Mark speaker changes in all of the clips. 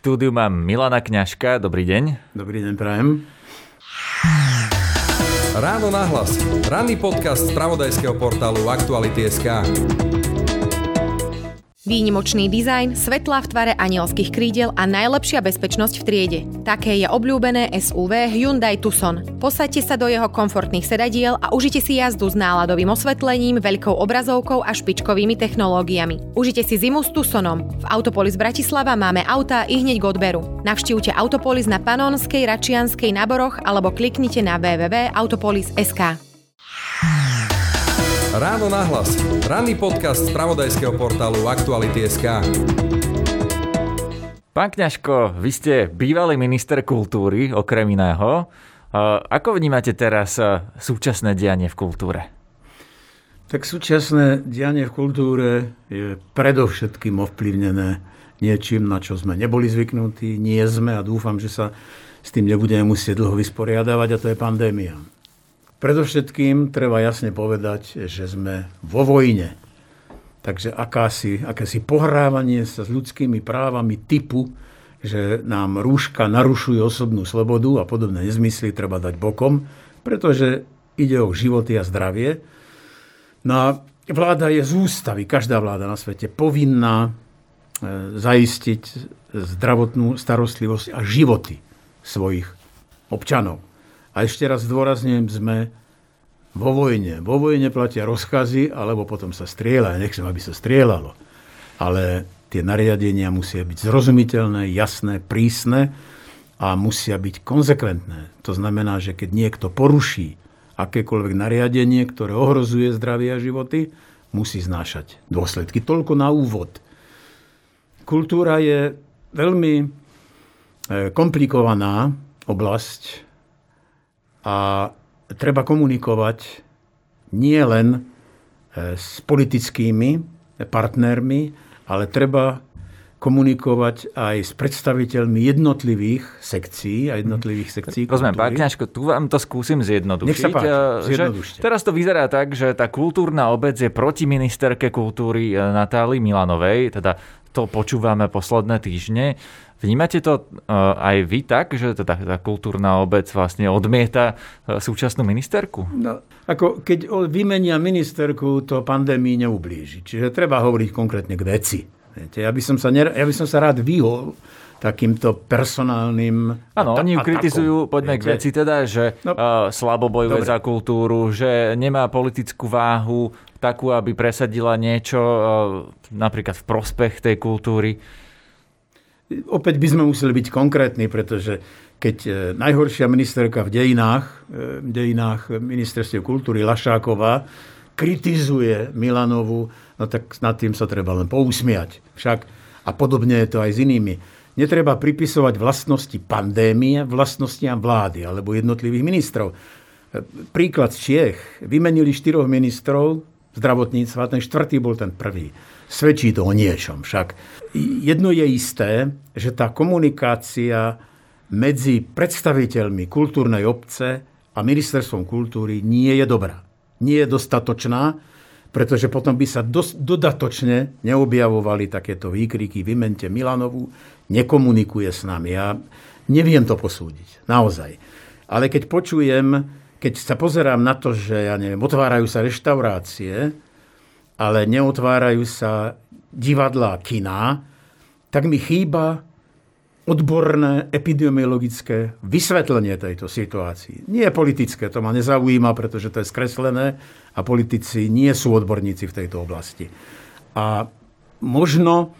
Speaker 1: štúdiu mám Milana Kňažka. Dobrý deň.
Speaker 2: Dobrý deň, prajem.
Speaker 3: Ráno nahlas. Ranný podcast z pravodajského portálu Aktuality.sk.
Speaker 4: Výnimočný dizajn, svetlá v tvare anielských krídel a najlepšia bezpečnosť v triede. Také je obľúbené SUV Hyundai Tucson. Posaďte sa do jeho komfortných sedadiel a užite si jazdu s náladovým osvetlením, veľkou obrazovkou a špičkovými technológiami. Užite si zimu s Tucsonom. V Autopolis Bratislava máme autá i hneď k odberu. Navštívte Autopolis na Panonskej, Račianskej, Naboroch alebo kliknite na www.autopolis.sk.
Speaker 3: Ráno nahlas. Ranný podcast z pravodajského portálu Aktuality.sk.
Speaker 1: Pán Kňažko, vy ste bývalý minister kultúry, okrem iného. Ako vnímate teraz súčasné dianie v kultúre?
Speaker 2: Tak súčasné dianie v kultúre je predovšetkým ovplyvnené niečím, na čo sme neboli zvyknutí, nie sme a dúfam, že sa s tým nebudeme musieť dlho vysporiadavať a to je pandémia. Predovšetkým treba jasne povedať, že sme vo vojne. Takže akási, akési pohrávanie sa s ľudskými právami typu, že nám rúška narušujú osobnú slobodu a podobné nezmysly treba dať bokom, pretože ide o životy a zdravie. No a vláda je z ústavy, každá vláda na svete povinná e, zaistiť zdravotnú starostlivosť a životy svojich občanov. A ešte raz zdôrazňujem, sme vo vojne. Vo vojne platia rozkazy, alebo potom sa strieľa. Ja nechcem, aby sa strieľalo. Ale tie nariadenia musia byť zrozumiteľné, jasné, prísne a musia byť konzekventné. To znamená, že keď niekto poruší akékoľvek nariadenie, ktoré ohrozuje zdravie a životy, musí znášať dôsledky. Toľko na úvod. Kultúra je veľmi e, komplikovaná oblasť, a treba komunikovať nie len e, s politickými partnermi, ale treba komunikovať aj s predstaviteľmi jednotlivých sekcií a jednotlivých sekcií
Speaker 1: Rozumiem, pán Kňažko, tu vám to skúsim zjednodušiť.
Speaker 2: Nech sa páči,
Speaker 1: že teraz to vyzerá tak, že tá kultúrna obec je proti ministerke kultúry e, Natáli Milanovej, teda to počúvame posledné týždne. Vnímate to uh, aj vy tak, že teda tá kultúrna obec vlastne odmieta uh, súčasnú ministerku?
Speaker 2: No, ako keď vymenia ministerku, to pandémii neublíži. Čiže treba hovoriť konkrétne k veci. Viete, ja, by som sa, ja by som sa rád vyhol takýmto personálnym
Speaker 1: Áno, oni ju kritizujú, poďme viete? k veci teda, že no, uh, slabo bojuje za kultúru, že nemá politickú váhu takú, aby presadila niečo uh, napríklad v prospech tej kultúry.
Speaker 2: Opäť by sme museli byť konkrétni, pretože keď e, najhoršia ministerka v dejinách, e, v dejinách ministerstve kultúry Lašáková kritizuje Milanovu, no tak nad tým sa treba len pousmiať. Však a podobne je to aj s inými. Netreba pripisovať vlastnosti pandémie vlastnostiam vlády alebo jednotlivých ministrov. E, príklad z Čiech. Vymenili štyroch ministrov zdravotníctva, ten štvrtý bol ten prvý. Svedčí to o niečom však. Jedno je isté, že tá komunikácia medzi predstaviteľmi kultúrnej obce a ministerstvom kultúry nie je dobrá. Nie je dostatočná, pretože potom by sa dos- dodatočne neobjavovali takéto výkriky vymente Milanovu, nekomunikuje s nami. Ja neviem to posúdiť, naozaj. Ale keď počujem, keď sa pozerám na to, že ja neviem, otvárajú sa reštaurácie, ale neotvárajú sa divadlá kina, tak mi chýba odborné epidemiologické vysvetlenie tejto situácii. Nie politické, to ma nezaujíma, pretože to je skreslené a politici nie sú odborníci v tejto oblasti. A možno,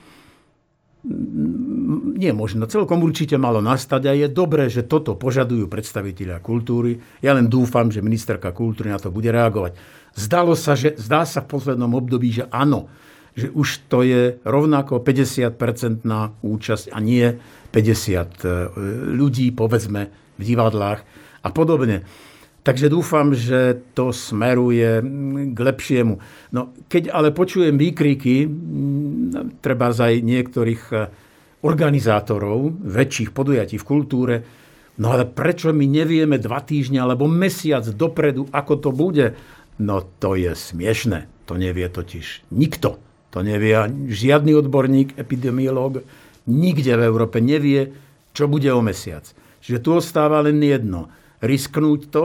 Speaker 2: nie možno, celkom určite malo nastať a je dobré, že toto požadujú predstavitelia kultúry. Ja len dúfam, že ministerka kultúry na to bude reagovať. Zdalo sa, že, zdá sa v poslednom období, že áno, že už to je rovnako 50-percentná účasť a nie 50 e, ľudí, povedzme, v divadlách a podobne. Takže dúfam, že to smeruje k lepšiemu. No, keď ale počujem výkriky, treba aj niektorých e, organizátorov väčších podujatí v kultúre, no ale prečo my nevieme dva týždne alebo mesiac dopredu, ako to bude? No to je smiešne. To nevie totiž nikto. To nevie žiadny odborník, epidemiológ, nikde v Európe nevie, čo bude o mesiac. Čiže tu ostáva len jedno. Risknúť to,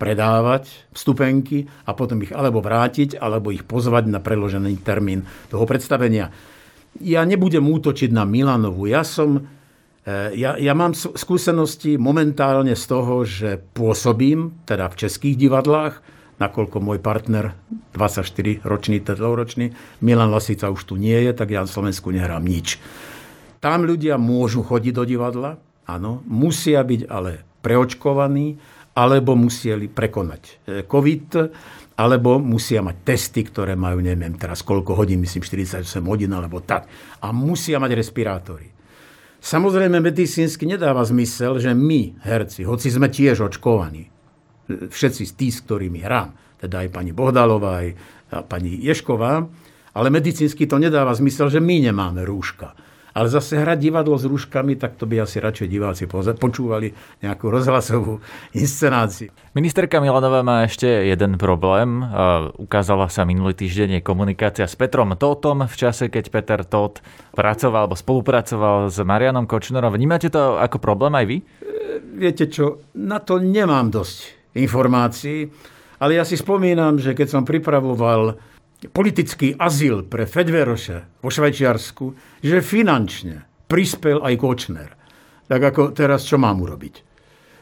Speaker 2: predávať vstupenky a potom ich alebo vrátiť, alebo ich pozvať na preložený termín toho predstavenia. Ja nebudem útočiť na Milanovu. Ja som e, ja, ja mám skúsenosti momentálne z toho, že pôsobím teda v českých divadlách, nakoľko môj partner, 24-ročný, dlhoročný, Milan Lasica už tu nie je, tak ja na Slovensku nehrám nič. Tam ľudia môžu chodiť do divadla, áno, musia byť ale preočkovaní, alebo museli prekonať e, COVID, alebo musia mať testy, ktoré majú, neviem teraz koľko hodín, myslím 48 hodín alebo tak. A musia mať respirátory. Samozrejme, medicínsky nedáva zmysel, že my, herci, hoci sme tiež očkovaní, všetci z tých, s ktorými hrám, teda aj pani Bohdalová, aj pani Ješková, ale medicínsky to nedáva zmysel, že my nemáme rúška. Ale zase hrať divadlo s rúškami, tak to by asi radšej diváci počúvali nejakú rozhlasovú inscenáciu.
Speaker 1: Ministerka Milanová má ešte jeden problém. Ukázala sa minulý týždeň komunikácia s Petrom Tótom v čase, keď Peter Tót pracoval alebo spolupracoval s Marianom Kočnerom. Vnímate to ako problém aj vy? E,
Speaker 2: viete čo, na to nemám dosť informácií, ale ja si spomínam, že keď som pripravoval politický azyl pre Fedveroša vo Švajčiarsku, že finančne prispel aj Kočner. Tak ako teraz, čo mám urobiť?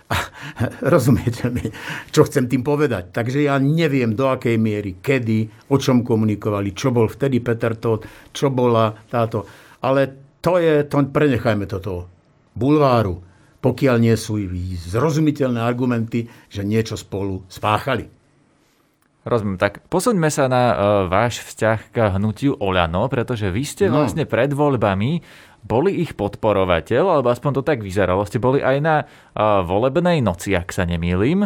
Speaker 2: rozumiete mi, čo chcem tým povedať. Takže ja neviem, do akej miery, kedy, o čom komunikovali, čo bol vtedy Peter Todt, čo bola táto. Ale to je, to prenechajme toto bulváru pokiaľ nie sú zrozumiteľné argumenty, že niečo spolu spáchali.
Speaker 1: Rozumiem. Tak posuňme sa na uh, váš vzťah k hnutiu Oľano, pretože vy ste no. vlastne pred voľbami boli ich podporovateľ, alebo aspoň to tak vyzeralo. Ste boli aj na uh, volebnej noci, ak sa nemýlim.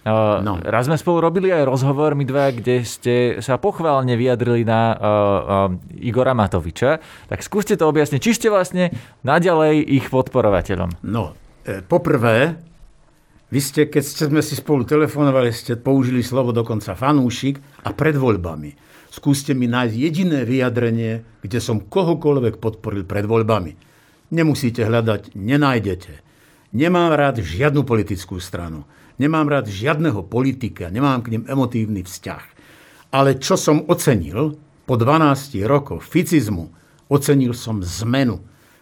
Speaker 1: Uh, no. Raz sme spolu robili aj rozhovor, my dva, kde ste sa pochválne vyjadrili na uh, uh, Igora Matoviča. Tak skúste to objasniť, či ste vlastne naďalej ich podporovateľom.
Speaker 2: No, E, poprvé, vy ste, keď sme si spolu telefonovali, ste použili slovo dokonca fanúšik a pred voľbami. Skúste mi nájsť jediné vyjadrenie, kde som kohokoľvek podporil pred voľbami. Nemusíte hľadať, nenájdete. Nemám rád žiadnu politickú stranu. Nemám rád žiadneho politika, nemám k nim emotívny vzťah. Ale čo som ocenil po 12 rokoch ficizmu, ocenil som zmenu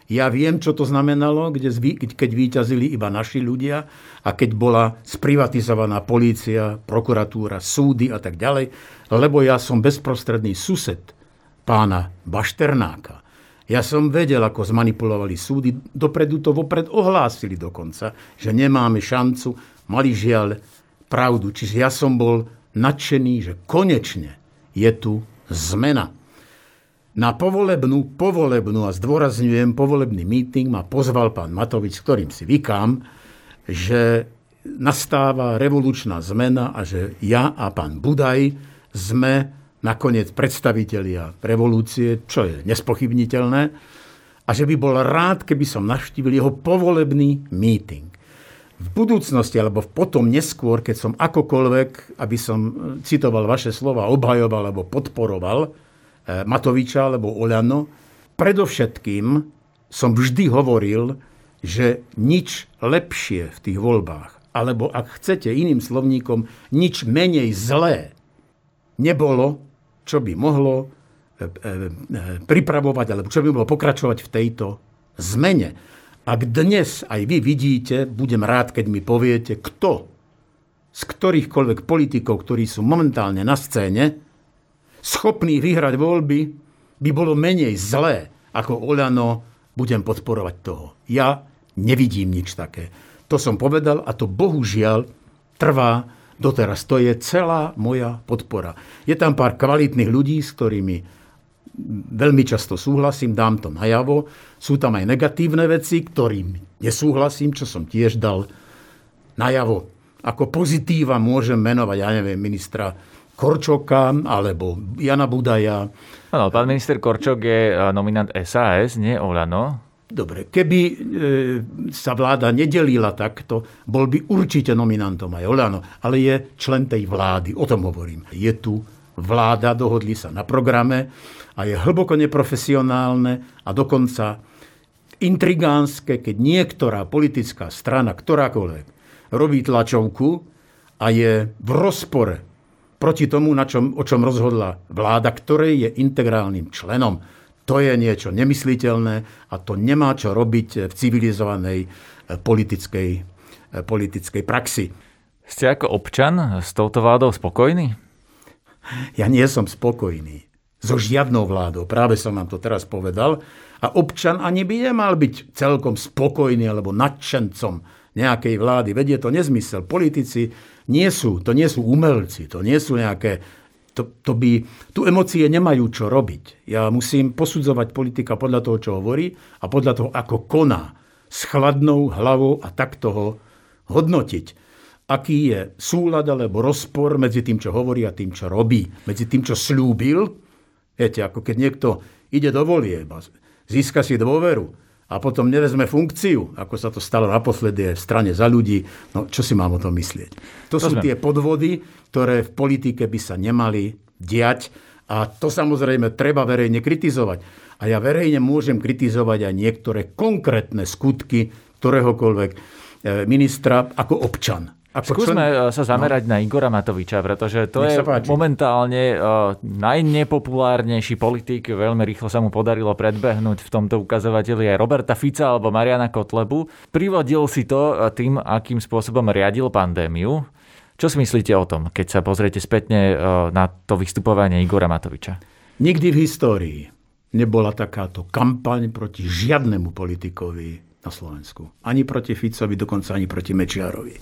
Speaker 2: ja viem, čo to znamenalo, kde, keď výťazili iba naši ľudia a keď bola sprivatizovaná polícia, prokuratúra, súdy a tak ďalej, lebo ja som bezprostredný sused pána Bašternáka. Ja som vedel, ako zmanipulovali súdy, dopredu to vopred ohlásili dokonca, že nemáme šancu, mali žiaľ pravdu. Čiže ja som bol nadšený, že konečne je tu zmena. Na povolebnú, povolebnú a zdôrazňujem povolebný meeting ma pozval pán Matovič, s ktorým si vykám, že nastáva revolučná zmena a že ja a pán Budaj sme nakoniec predstavitelia revolúcie, čo je nespochybniteľné, a že by bol rád, keby som navštívil jeho povolebný meeting. V budúcnosti, alebo potom neskôr, keď som akokoľvek, aby som citoval vaše slova, obhajoval alebo podporoval, Matoviča alebo Oľano. Predovšetkým som vždy hovoril, že nič lepšie v tých voľbách, alebo ak chcete iným slovníkom, nič menej zlé nebolo, čo by mohlo e, e, pripravovať, alebo čo by mohlo pokračovať v tejto zmene. Ak dnes aj vy vidíte, budem rád, keď mi poviete, kto z ktorýchkoľvek politikov, ktorí sú momentálne na scéne, schopný vyhrať voľby, by bolo menej zlé ako Oľano, budem podporovať toho. Ja nevidím nič také. To som povedal a to bohužiaľ trvá doteraz. To je celá moja podpora. Je tam pár kvalitných ľudí, s ktorými veľmi často súhlasím, dám to najavo. Sú tam aj negatívne veci, ktorým nesúhlasím, čo som tiež dal najavo. Ako pozitíva môžem menovať, ja neviem, ministra Korčoka alebo Jana Budaja.
Speaker 1: Áno, pán minister Korčok je e, nominant SAS, nie Olano.
Speaker 2: Dobre, keby e, sa vláda nedelila takto, bol by určite nominantom aj Olano, ale je člen tej vlády, o tom hovorím. Je tu vláda, dohodli sa na programe a je hlboko neprofesionálne a dokonca intrigánske, keď niektorá politická strana, ktorákoľvek, robí tlačovku a je v rozpore proti tomu, na čom, o čom rozhodla vláda, ktorej je integrálnym členom. To je niečo nemysliteľné a to nemá čo robiť v civilizovanej eh, politickej, eh, politickej praxi.
Speaker 1: Ste ako občan s touto vládou spokojní?
Speaker 2: Ja nie som spokojný so žiadnou vládou. Práve som vám to teraz povedal. A občan ani by nemal byť celkom spokojný alebo nadšencom nejakej vlády. Vedie to nezmysel. Politici nie sú, to nie sú umelci, to nie sú nejaké to, to by, tu emócie nemajú čo robiť. Ja musím posudzovať politika podľa toho, čo hovorí a podľa toho, ako koná. S chladnou hlavou a takto ho hodnotiť. Aký je súlad alebo rozpor medzi tým, čo hovorí a tým, čo robí. Medzi tým, čo slúbil. Viete, ako keď niekto ide do volieb a získa si dôveru a potom nevezme funkciu, ako sa to stalo naposledy v strane za ľudí, no čo si mám o tom myslieť? To, to sú sme. tie podvody, ktoré v politike by sa nemali diať a to samozrejme treba verejne kritizovať. A ja verejne môžem kritizovať aj niektoré konkrétne skutky ktoréhokoľvek eh, ministra ako občan.
Speaker 1: Ako Skúsme člen... sa zamerať no. na Igora Matoviča, pretože to Nech je momentálne uh, najnepopulárnejší politik. Veľmi rýchlo sa mu podarilo predbehnúť v tomto ukazovateli aj Roberta Fica alebo Mariana Kotlebu. Privodil si to uh, tým, akým spôsobom riadil pandémiu. Čo si myslíte o tom, keď sa pozriete spätne uh, na to vystupovanie Igora Matoviča?
Speaker 2: Nikdy v histórii nebola takáto kampaň proti žiadnemu politikovi na Slovensku. Ani proti Ficovi, dokonca ani proti Mečiarovi.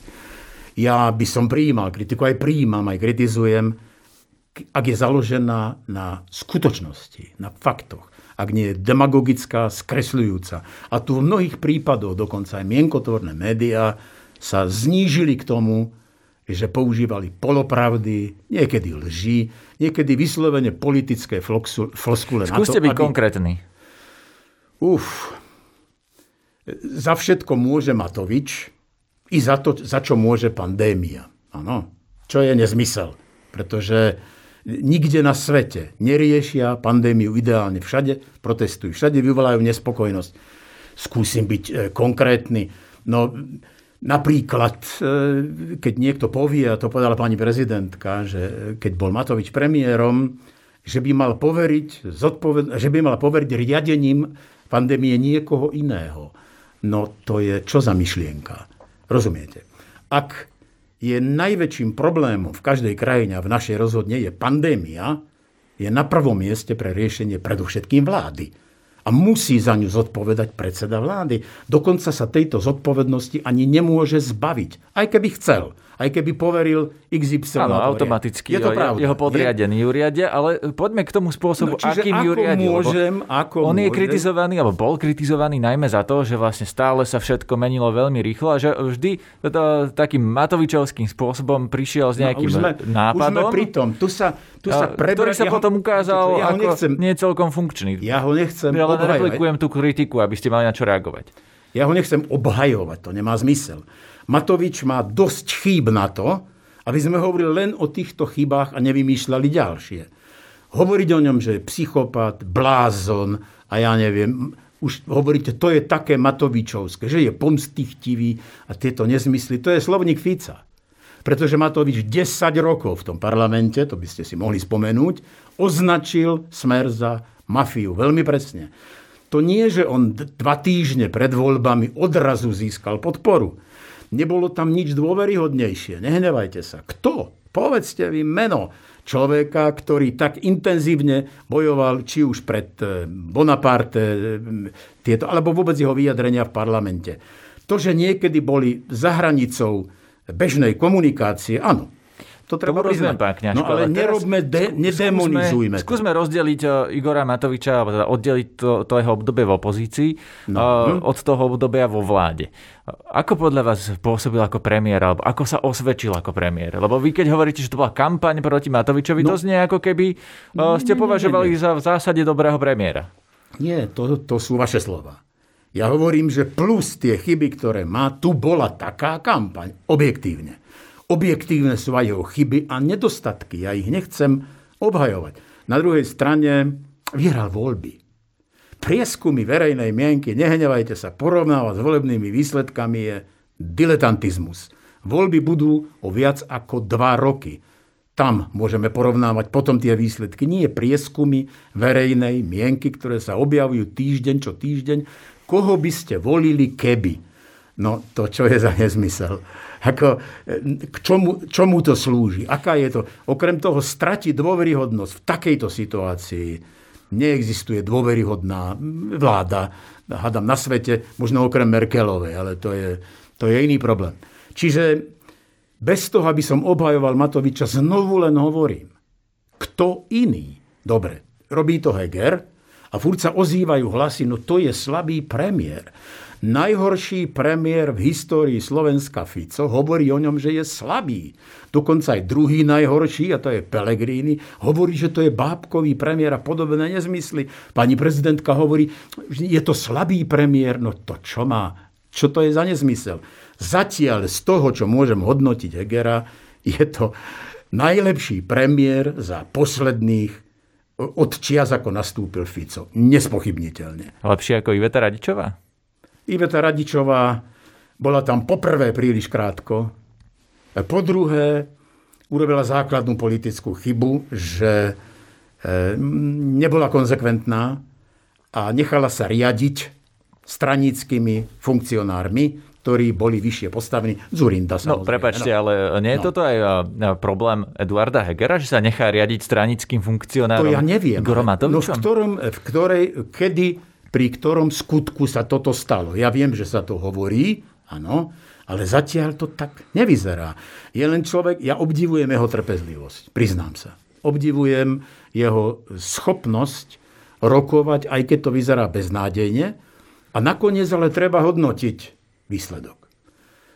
Speaker 2: Ja by som prijímal kritiku, aj prijímam, aj kritizujem, ak je založená na skutočnosti, na faktoch, ak nie je demagogická, skresľujúca. A tu v mnohých prípadoch, dokonca aj mienkotvorné médiá, sa znížili k tomu, že používali polopravdy, niekedy lži, niekedy vyslovene politické floskule.
Speaker 1: Skúste byť aby... konkrétny.
Speaker 2: Uf, za všetko môže Matovič, i za to, za čo môže pandémia. Áno, čo je nezmysel, pretože nikde na svete neriešia pandémiu ideálne. Všade protestujú, všade vyvolajú nespokojnosť. Skúsim byť e, konkrétny. No, napríklad, e, keď niekto povie, a to povedala pani prezidentka, že keď bol Matovič premiérom, že by mal poveriť, zodpoved- že by mal poveriť riadením pandémie niekoho iného. No to je čo za myšlienka? Rozumiete? Ak je najväčším problémom v každej krajine a v našej rozhodne je pandémia, je na prvom mieste pre riešenie predovšetkým vlády. A musí za ňu zodpovedať predseda vlády. Dokonca sa tejto zodpovednosti ani nemôže zbaviť, aj keby chcel aj keby poveril XY.
Speaker 1: Áno, automaticky je to pravda. jeho podriadení ju riadia, ale poďme k tomu spôsobu, no, akým ju riadia.
Speaker 2: Môžem, ako
Speaker 1: on môžem. je kritizovaný, alebo bol kritizovaný najmä za to, že vlastne stále sa všetko menilo veľmi rýchlo a že vždy to, takým Matovičovským spôsobom prišiel s no, nejakým no, už sme, nápadom.
Speaker 2: Už sme pri tom. Tu sa, tu sa
Speaker 1: prebra... Ktorý sa ja potom ukázal ja ako nechcem, nie celkom funkčný.
Speaker 2: Ja ho nechcem
Speaker 1: Ja len replikujem tú kritiku, aby ste mali na čo reagovať.
Speaker 2: Ja ho nechcem obhajovať, to nemá zmysel. Matovič má dosť chýb na to, aby sme hovorili len o týchto chybách a nevymýšľali ďalšie. Hovoriť o ňom, že je psychopat, blázon a ja neviem, už hovoríte, to je také Matovičovské, že je pomstichtivý a tieto nezmysly, to je slovník Fica. Pretože Matovič 10 rokov v tom parlamente, to by ste si mohli spomenúť, označil smer za mafiu veľmi presne. To nie, že on dva týždne pred voľbami odrazu získal podporu. Nebolo tam nič dôveryhodnejšie. Nehnevajte sa. Kto? Povedzte mi meno človeka, ktorý tak intenzívne bojoval či už pred eh, Bonaparte, eh, tieto, alebo vôbec jeho vyjadrenia v parlamente. To, že niekedy boli za hranicou bežnej komunikácie, áno, to treba to priznať.
Speaker 1: Pán Kňažko,
Speaker 2: no ale, ale nerobme, de, nedemonizujme.
Speaker 1: Skúsme, skúsme rozdeliť uh, Igora Matoviča, alebo teda oddeliť to, to jeho obdobie v opozícii no. uh, od toho obdobia vo vláde. Ako podľa vás pôsobil ako premiér, alebo ako sa osvedčil ako premiér? Lebo vy keď hovoríte, že to bola kampaň proti Matovičovi, no. to znie ako keby uh, ste nie, považovali nie, nie, nie. za v zásade dobrého premiéra.
Speaker 2: Nie, to, to sú vaše slova. Ja hovorím, že plus tie chyby, ktoré má, tu bola taká kampaň, objektívne. Objektívne sú aj jeho chyby a nedostatky. Ja ich nechcem obhajovať. Na druhej strane vyhral voľby. prieskumy verejnej mienky, nehnevajte sa, porovnávať s volebnými výsledkami je diletantizmus. Voľby budú o viac ako dva roky. Tam môžeme porovnávať potom tie výsledky. Nie prieskumy verejnej mienky, ktoré sa objavujú týždeň čo týždeň. Koho by ste volili keby? No to čo je za nezmysel? Ako, k čomu, čomu to slúži? Aká je to? Okrem toho strati dôveryhodnosť v takejto situácii neexistuje dôveryhodná vláda, hádam na svete, možno okrem Merkelovej, ale to je, to je iný problém. Čiže bez toho, aby som obhajoval Matoviča, znovu len hovorím, kto iný? Dobre, robí to Heger a furt sa ozývajú hlasy, no to je slabý premiér. Najhorší premiér v histórii Slovenska Fico hovorí o ňom, že je slabý. Dokonca aj druhý najhorší, a to je Pellegrini, hovorí, že to je bábkový premiér a podobné nezmysly. Pani prezidentka hovorí, že je to slabý premiér, no to čo má? Čo to je za nezmysel? Zatiaľ z toho, čo môžem hodnotiť Hegera, je to najlepší premiér za posledných od čias, ako nastúpil Fico. Nespochybniteľne.
Speaker 1: Lepšie ako Iveta Radičová?
Speaker 2: Iveta Radičová bola tam poprvé príliš krátko. Po druhé, urobila základnú politickú chybu, že e, nebola konzekventná a nechala sa riadiť stranickými funkcionármi, ktorí boli vyššie postavení. Zurinda
Speaker 1: sa. No, prepačte, no. ale nie je no. toto aj problém Eduarda Hegera, že sa nechá riadiť stranickým funkcionárom?
Speaker 2: To ja neviem. No v, ktorom, v ktorej, kedy, pri ktorom skutku sa toto stalo. Ja viem, že sa to hovorí, áno, ale zatiaľ to tak nevyzerá. Je len človek, ja obdivujem jeho trpezlivosť, priznám sa. Obdivujem jeho schopnosť rokovať, aj keď to vyzerá beznádejne. A nakoniec ale treba hodnotiť výsledok.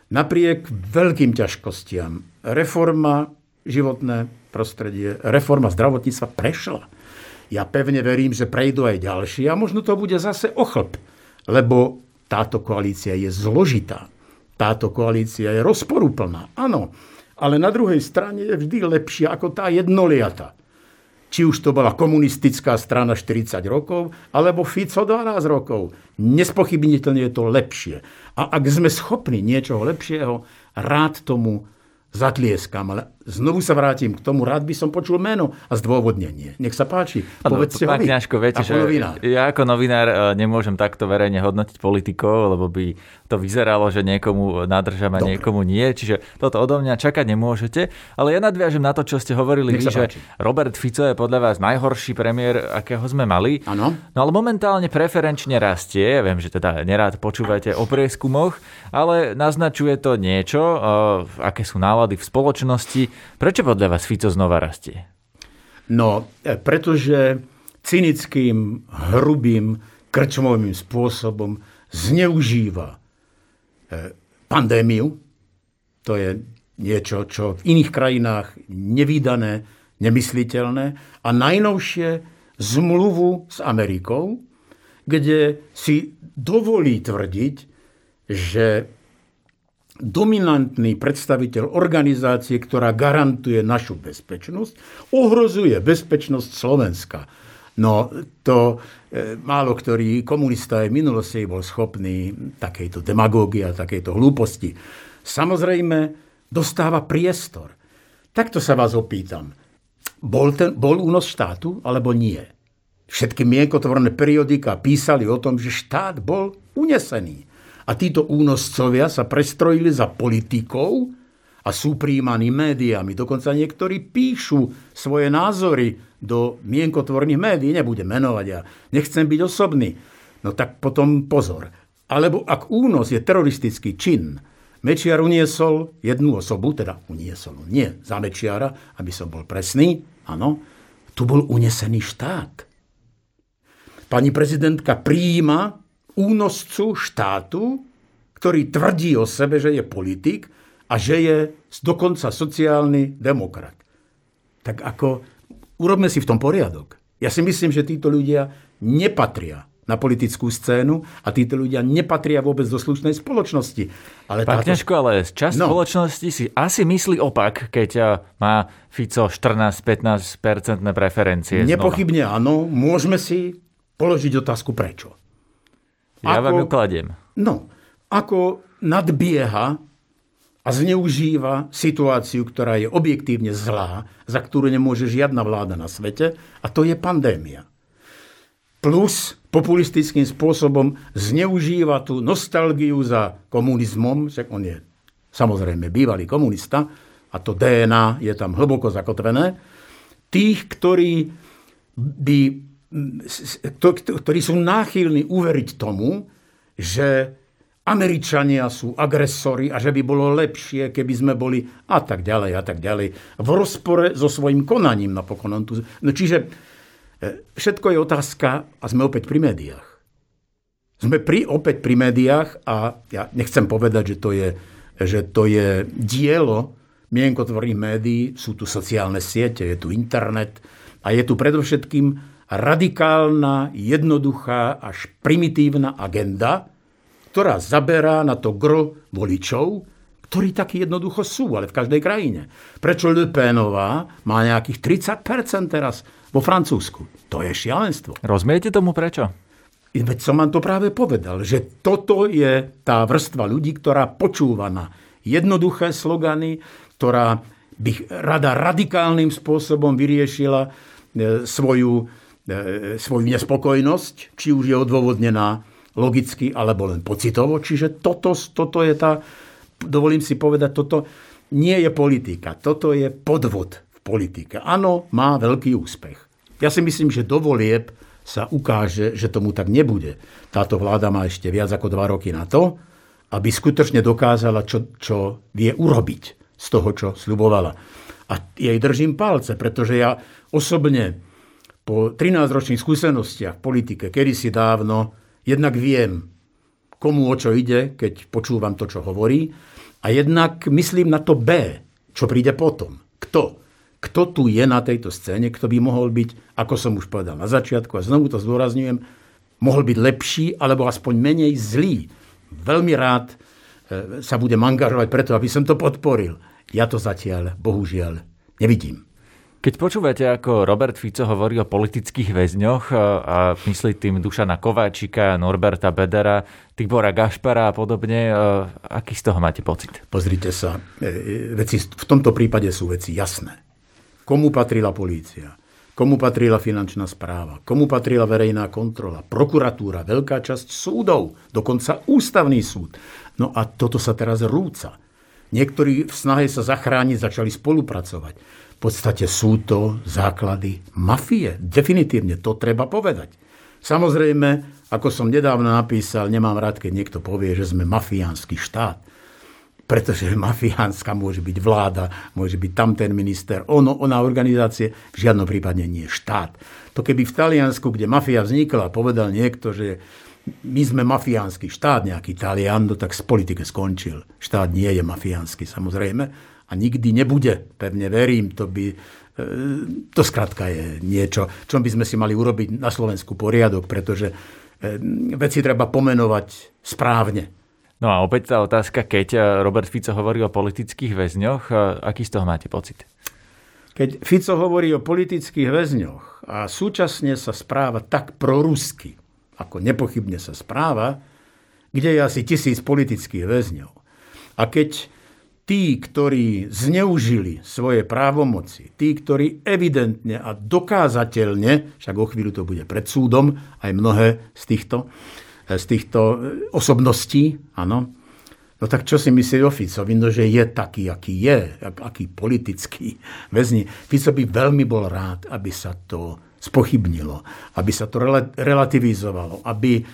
Speaker 2: Napriek veľkým ťažkostiam reforma životné prostredie, reforma zdravotníctva prešla. Ja pevne verím, že prejdú aj ďalšie a možno to bude zase ochlp, lebo táto koalícia je zložitá. Táto koalícia je rozporúplná, áno, ale na druhej strane je vždy lepšia ako tá jednoliata či už to bola komunistická strana 40 rokov, alebo Fico 12 rokov. Nespochybniteľne je to lepšie. A ak sme schopní niečoho lepšieho, rád tomu zatlieskam. Ale znovu sa vrátim k tomu, rád by som počul meno a zdôvodnenie. Nech sa páči,
Speaker 1: ano, povedzte ho vy, Kňažko, viete, že novinár. ja ako novinár e, nemôžem takto verejne hodnotiť politikov, lebo by to vyzeralo, že niekomu nadržam a Dobre. niekomu nie. Čiže toto odo mňa čakať nemôžete. Ale ja nadviažem na to, čo ste hovorili vy, že Robert Fico je podľa vás najhorší premiér, akého sme mali.
Speaker 2: Ano.
Speaker 1: No ale momentálne preferenčne rastie. Ja viem, že teda nerád počúvate o prieskumoch, ale naznačuje to niečo, uh, aké sú nálady v spoločnosti. Prečo podľa vás Fico znova rastie?
Speaker 2: No, e, pretože cynickým, hrubým, krčmovým spôsobom zneužíva E, pandémiu. To je niečo, čo v iných krajinách nevýdané, nemysliteľné. A najnovšie zmluvu s Amerikou, kde si dovolí tvrdiť, že dominantný predstaviteľ organizácie, ktorá garantuje našu bezpečnosť, ohrozuje bezpečnosť Slovenska. No to e, málo ktorý komunista aj minulosti bol schopný takejto demagógie a takejto hlúposti. Samozrejme, dostáva priestor. Takto sa vás opýtam. Bol, ten, bol únos štátu alebo nie? Všetky mienkotvorné periodika písali o tom, že štát bol unesený. A títo únoscovia sa prestrojili za politikov a sú príjmaní médiami. Dokonca niektorí píšu svoje názory do mienkotvorných médií, nebudem menovať, ja nechcem byť osobný, no tak potom pozor. Alebo ak únos je teroristický čin, Mečiar uniesol jednu osobu, teda uniesol, nie za Mečiara, aby som bol presný, áno, tu bol unesený štát. Pani prezidentka príjima únoscu štátu, ktorý tvrdí o sebe, že je politik a že je dokonca sociálny demokrat. Tak ako urobme si v tom poriadok. Ja si myslím, že títo ľudia nepatria na politickú scénu a títo ľudia nepatria vôbec do slušnej spoločnosti.
Speaker 1: Ale Pán táto... Kňažko, ale časť no. spoločnosti si asi myslí opak, keď eh, má Fico 14-15% preferencie.
Speaker 2: Nepochybne znova. áno, môžeme si položiť otázku prečo.
Speaker 1: Ja ako, vám ju kladiem.
Speaker 2: No, ako nadbieha a zneužíva situáciu, ktorá je objektívne zlá, za ktorú nemôže žiadna vláda na svete, a to je pandémia. Plus populistickým spôsobom zneužíva tú nostalgiu za komunizmom, však on je samozrejme bývalý komunista, a to DNA je tam hlboko zakotvené, tých, ktorí, by, ktorí sú náchylní uveriť tomu, že Američania sú agresori a že by bolo lepšie, keby sme boli a tak ďalej a tak ďalej. V rozpore so svojím konaním napokon. No, čiže e, všetko je otázka a sme opäť pri médiách. Sme pri, opäť pri médiách a ja nechcem povedať, že to je, že to je dielo mienkotvorných médií, sú tu sociálne siete, je tu internet a je tu predovšetkým radikálna, jednoduchá až primitívna agenda, ktorá zaberá na to gro voličov, ktorí takí jednoducho sú, ale v každej krajine. Prečo Le Penová má nejakých 30% teraz vo Francúzsku? To je šialenstvo.
Speaker 1: Rozumiete tomu prečo?
Speaker 2: Veď som vám to práve povedal, že toto je tá vrstva ľudí, ktorá počúva na jednoduché slogany, ktorá by rada radikálnym spôsobom vyriešila e, svoju, svoju nespokojnosť, či už je odôvodnená logicky alebo len pocitovo. Čiže toto, toto je tá, dovolím si povedať, toto nie je politika, toto je podvod v politike. Áno, má veľký úspech. Ja si myslím, že do volieb sa ukáže, že tomu tak nebude. Táto vláda má ešte viac ako dva roky na to, aby skutočne dokázala, čo, čo vie urobiť z toho, čo sľubovala. A jej držím palce, pretože ja osobne po 13-ročných skúsenostiach v politike, kedy si dávno, Jednak viem, komu o čo ide, keď počúvam to, čo hovorí. A jednak myslím na to B, čo príde potom. Kto? Kto tu je na tejto scéne, kto by mohol byť, ako som už povedal na začiatku, a znovu to zdôrazňujem, mohol byť lepší, alebo aspoň menej zlý. Veľmi rád e, sa budem angažovať preto, aby som to podporil. Ja to zatiaľ, bohužiaľ, nevidím.
Speaker 1: Keď počúvate, ako Robert Fico hovorí o politických väzňoch a myslí tým Dušana Kováčika, Norberta Bedera, Tibora Gašpara a podobne, aký z toho máte pocit?
Speaker 2: Pozrite sa, e, e, veci, v tomto prípade sú veci jasné. Komu patrila polícia? Komu patrila finančná správa? Komu patrila verejná kontrola? Prokuratúra, veľká časť súdov, dokonca ústavný súd. No a toto sa teraz rúca. Niektorí v snahe sa zachrániť začali spolupracovať podstate sú to základy mafie. Definitívne, to treba povedať. Samozrejme, ako som nedávno napísal, nemám rád, keď niekto povie, že sme mafiánsky štát. Pretože mafiánska môže byť vláda, môže byť tamten minister, ono, ona organizácie, v žiadnom prípade nie štát. To keby v Taliansku, kde mafia vznikla, povedal niekto, že my sme mafiánsky štát, nejaký Talian, no tak z politike skončil. Štát nie je mafiánsky, samozrejme, a nikdy nebude. Pevne verím, to by... E, to skrátka je niečo, čo by sme si mali urobiť na Slovensku poriadok, pretože e, veci treba pomenovať správne.
Speaker 1: No a opäť tá otázka, keď Robert Fico hovorí o politických väzňoch, aký z toho máte pocit?
Speaker 2: Keď Fico hovorí o politických väzňoch a súčasne sa správa tak prorusky, ako nepochybne sa správa, kde je asi tisíc politických väzňov. A keď tí, ktorí zneužili svoje právomoci, tí, ktorí evidentne a dokázateľne, však o chvíľu to bude pred súdom, aj mnohé z týchto, eh, z týchto eh, osobností, áno, No tak čo si myslí o Ficovi? No, že je taký, aký je, aký politický väzni. Fico by veľmi bol rád, aby sa to spochybnilo, aby sa to relativizovalo, aby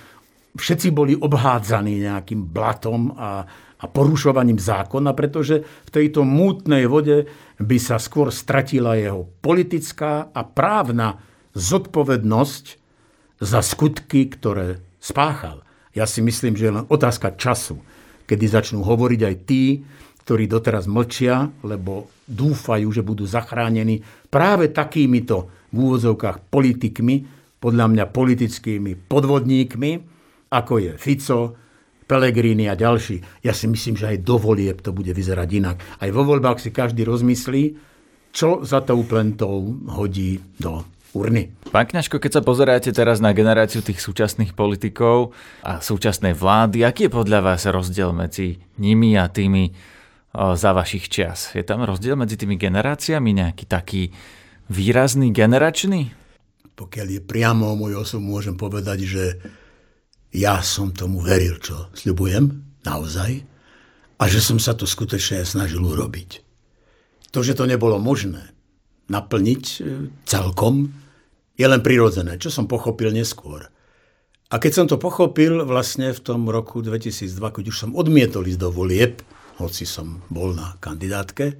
Speaker 2: všetci boli obhádzaní nejakým blatom a a porušovaním zákona, pretože v tejto mútnej vode by sa skôr stratila jeho politická a právna zodpovednosť za skutky, ktoré spáchal. Ja si myslím, že je len otázka času, kedy začnú hovoriť aj tí, ktorí doteraz mlčia, lebo dúfajú, že budú zachránení práve takýmito v úvodzovkách politikmi, podľa mňa politickými podvodníkmi, ako je Fico, Pelegrini a ďalší. Ja si myslím, že aj do volieb to bude vyzerať inak. Aj vo voľbách si každý rozmyslí, čo za tou plentou hodí do urny.
Speaker 1: Pán Kňažko, keď sa pozeráte teraz na generáciu tých súčasných politikov a súčasnej vlády, aký je podľa vás rozdiel medzi nimi a tými za vašich čias? Je tam rozdiel medzi tými generáciami nejaký taký výrazný generačný?
Speaker 2: Pokiaľ je priamo môj osob, môžem povedať, že ja som tomu veril, čo sľubujem, naozaj, a že som sa to skutočne snažil urobiť. To, že to nebolo možné, naplniť e, celkom, je len prirodzené, čo som pochopil neskôr. A keď som to pochopil vlastne v tom roku 2002, keď už som odmietol ísť do volieb, hoci som bol na kandidátke,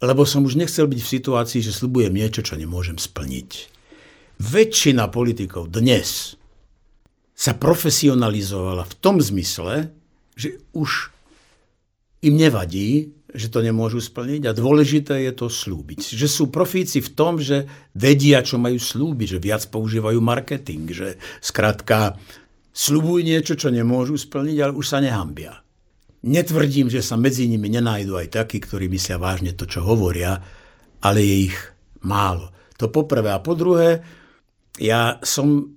Speaker 2: lebo som už nechcel byť v situácii, že slubujem niečo, čo nemôžem splniť. Väčšina politikov dnes sa profesionalizovala v tom zmysle, že už im nevadí, že to nemôžu splniť a dôležité je to slúbiť. Že sú profíci v tom, že vedia, čo majú slúbiť, že viac používajú marketing, že skrátka slúbujú niečo, čo nemôžu splniť, ale už sa nehambia. Netvrdím, že sa medzi nimi nenájdú aj takí, ktorí myslia vážne to, čo hovoria, ale je ich málo. To poprvé. A po druhé, ja som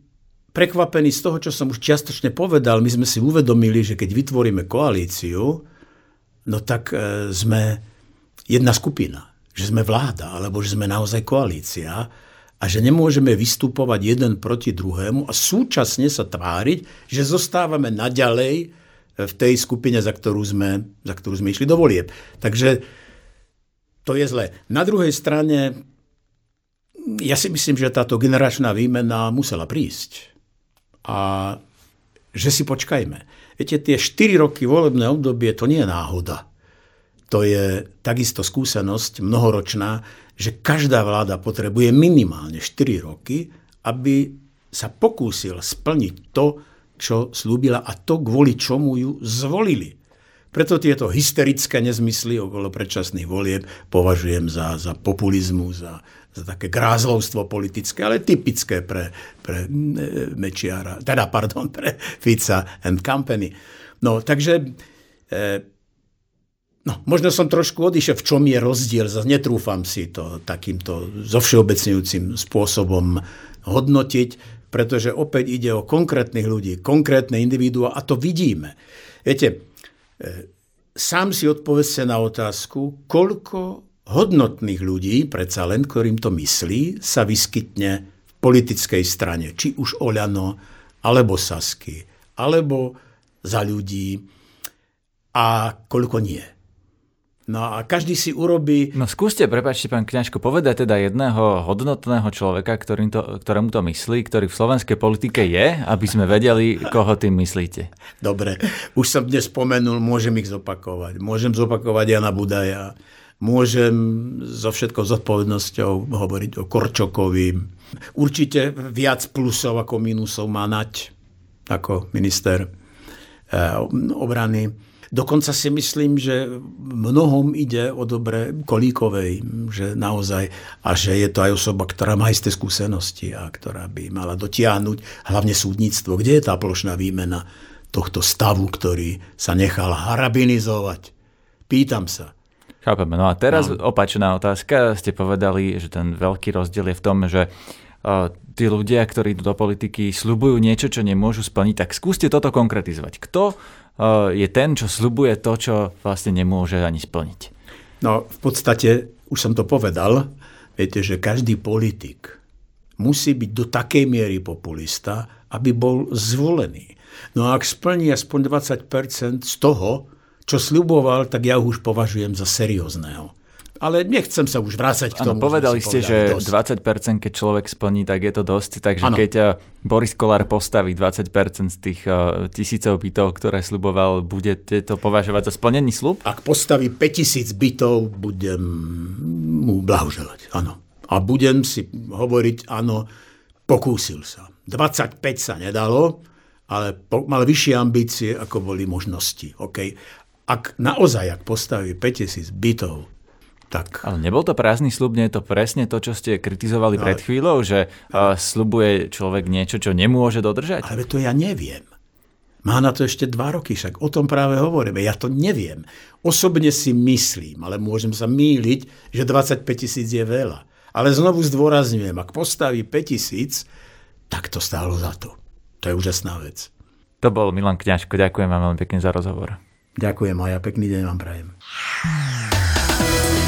Speaker 2: prekvapený z toho, čo som už čiastočne povedal. My sme si uvedomili, že keď vytvoríme koalíciu, no tak e, sme jedna skupina, že sme vláda, alebo že sme naozaj koalícia a že nemôžeme vystupovať jeden proti druhému a súčasne sa tváriť, že zostávame naďalej v tej skupine, za ktorú sme, za ktorú sme išli do volieb. Takže to je zle. Na druhej strane, ja si myslím, že táto generačná výmena musela prísť. A že si počkajme. Viete, tie 4 roky volebné obdobie, to nie je náhoda. To je takisto skúsenosť mnohoročná, že každá vláda potrebuje minimálne 4 roky, aby sa pokúsil splniť to, čo slúbila a to, kvôli čomu ju zvolili. Preto tieto hysterické nezmysly okolo predčasných volieb považujem za, za populizmu, za, za také grázlovstvo politické, ale typické pre, pre e, Mečiara, teda pardon, pre Fica and Company. No, takže e, no, možno som trošku odišiel, v čom je rozdiel, netrúfam si to takýmto zovšeobecňujúcim spôsobom hodnotiť, pretože opäť ide o konkrétnych ľudí, konkrétne individuá a to vidíme. Viete, E, sám si odpovedzte na otázku, koľko hodnotných ľudí, predsa len, ktorým to myslí, sa vyskytne v politickej strane, či už Oľano, alebo Sasky, alebo za ľudí a koľko nie. No a každý si urobí...
Speaker 1: No skúste, prepáčte pán Kňažko, povedať teda jedného hodnotného človeka, ktorým to, ktorému to myslí, ktorý v slovenskej politike je, aby sme vedeli, koho tým myslíte.
Speaker 2: Dobre, už som dnes spomenul, môžem ich zopakovať. Môžem zopakovať Jana Budaja, môžem so všetkou zodpovednosťou hovoriť o Korčokovi. Určite viac plusov ako minusov má Nať ako minister eh, obrany Dokonca si myslím, že mnohom ide o dobre Kolíkovej, že naozaj, a že je to aj osoba, ktorá má isté skúsenosti a ktorá by mala dotiahnuť hlavne súdnictvo. Kde je tá plošná výmena tohto stavu, ktorý sa nechal harabinizovať? Pýtam sa.
Speaker 1: Chápeme. No a teraz no. opačná otázka. Ste povedali, že ten veľký rozdiel je v tom, že uh, tí ľudia, ktorí idú do politiky, slubujú niečo, čo nemôžu splniť, tak skúste toto konkretizovať. Kto je ten, čo slubuje to, čo vlastne nemôže ani splniť.
Speaker 2: No, v podstate, už som to povedal, viete, že každý politik musí byť do takej miery populista, aby bol zvolený. No a ak splní aspoň 20% z toho, čo sľuboval, tak ja ho už považujem za seriózneho ale nechcem sa už vrácať k tomu.
Speaker 1: Ano, povedali ste, že dosť. 20% keď človek splní, tak je to dosť. Takže ano. keď eh, Boris Kolár postaví 20% z tých uh, tisícov bytov, ktoré sluboval, budete to považovať za splnený slub?
Speaker 2: Ak postaví 5000 bytov, budem mu blahoželať. Áno. A budem si hovoriť, áno, pokúsil sa. 25 sa nedalo, ale po, mal vyššie ambície, ako boli možnosti. Okay? Ak naozaj, ak postaví 5000 bytov, tak.
Speaker 1: Ale nebol to prázdny slub, nie je to presne to, čo ste kritizovali no ale, pred chvíľou, že no. ale, slubuje človek niečo, čo nemôže dodržať?
Speaker 2: Ale to ja neviem. Má na to ešte dva roky, však o tom práve hovoríme. Ja to neviem. Osobne si myslím, ale môžem sa míliť, že 25 tisíc je veľa. Ale znovu zdôrazňujem, ak postaví 5 tisíc, tak to stálo za to. To je úžasná vec.
Speaker 1: To bol Milan Kňažko. Ďakujem vám veľmi pekne za rozhovor.
Speaker 2: Ďakujem a ja pekný deň vám prajem.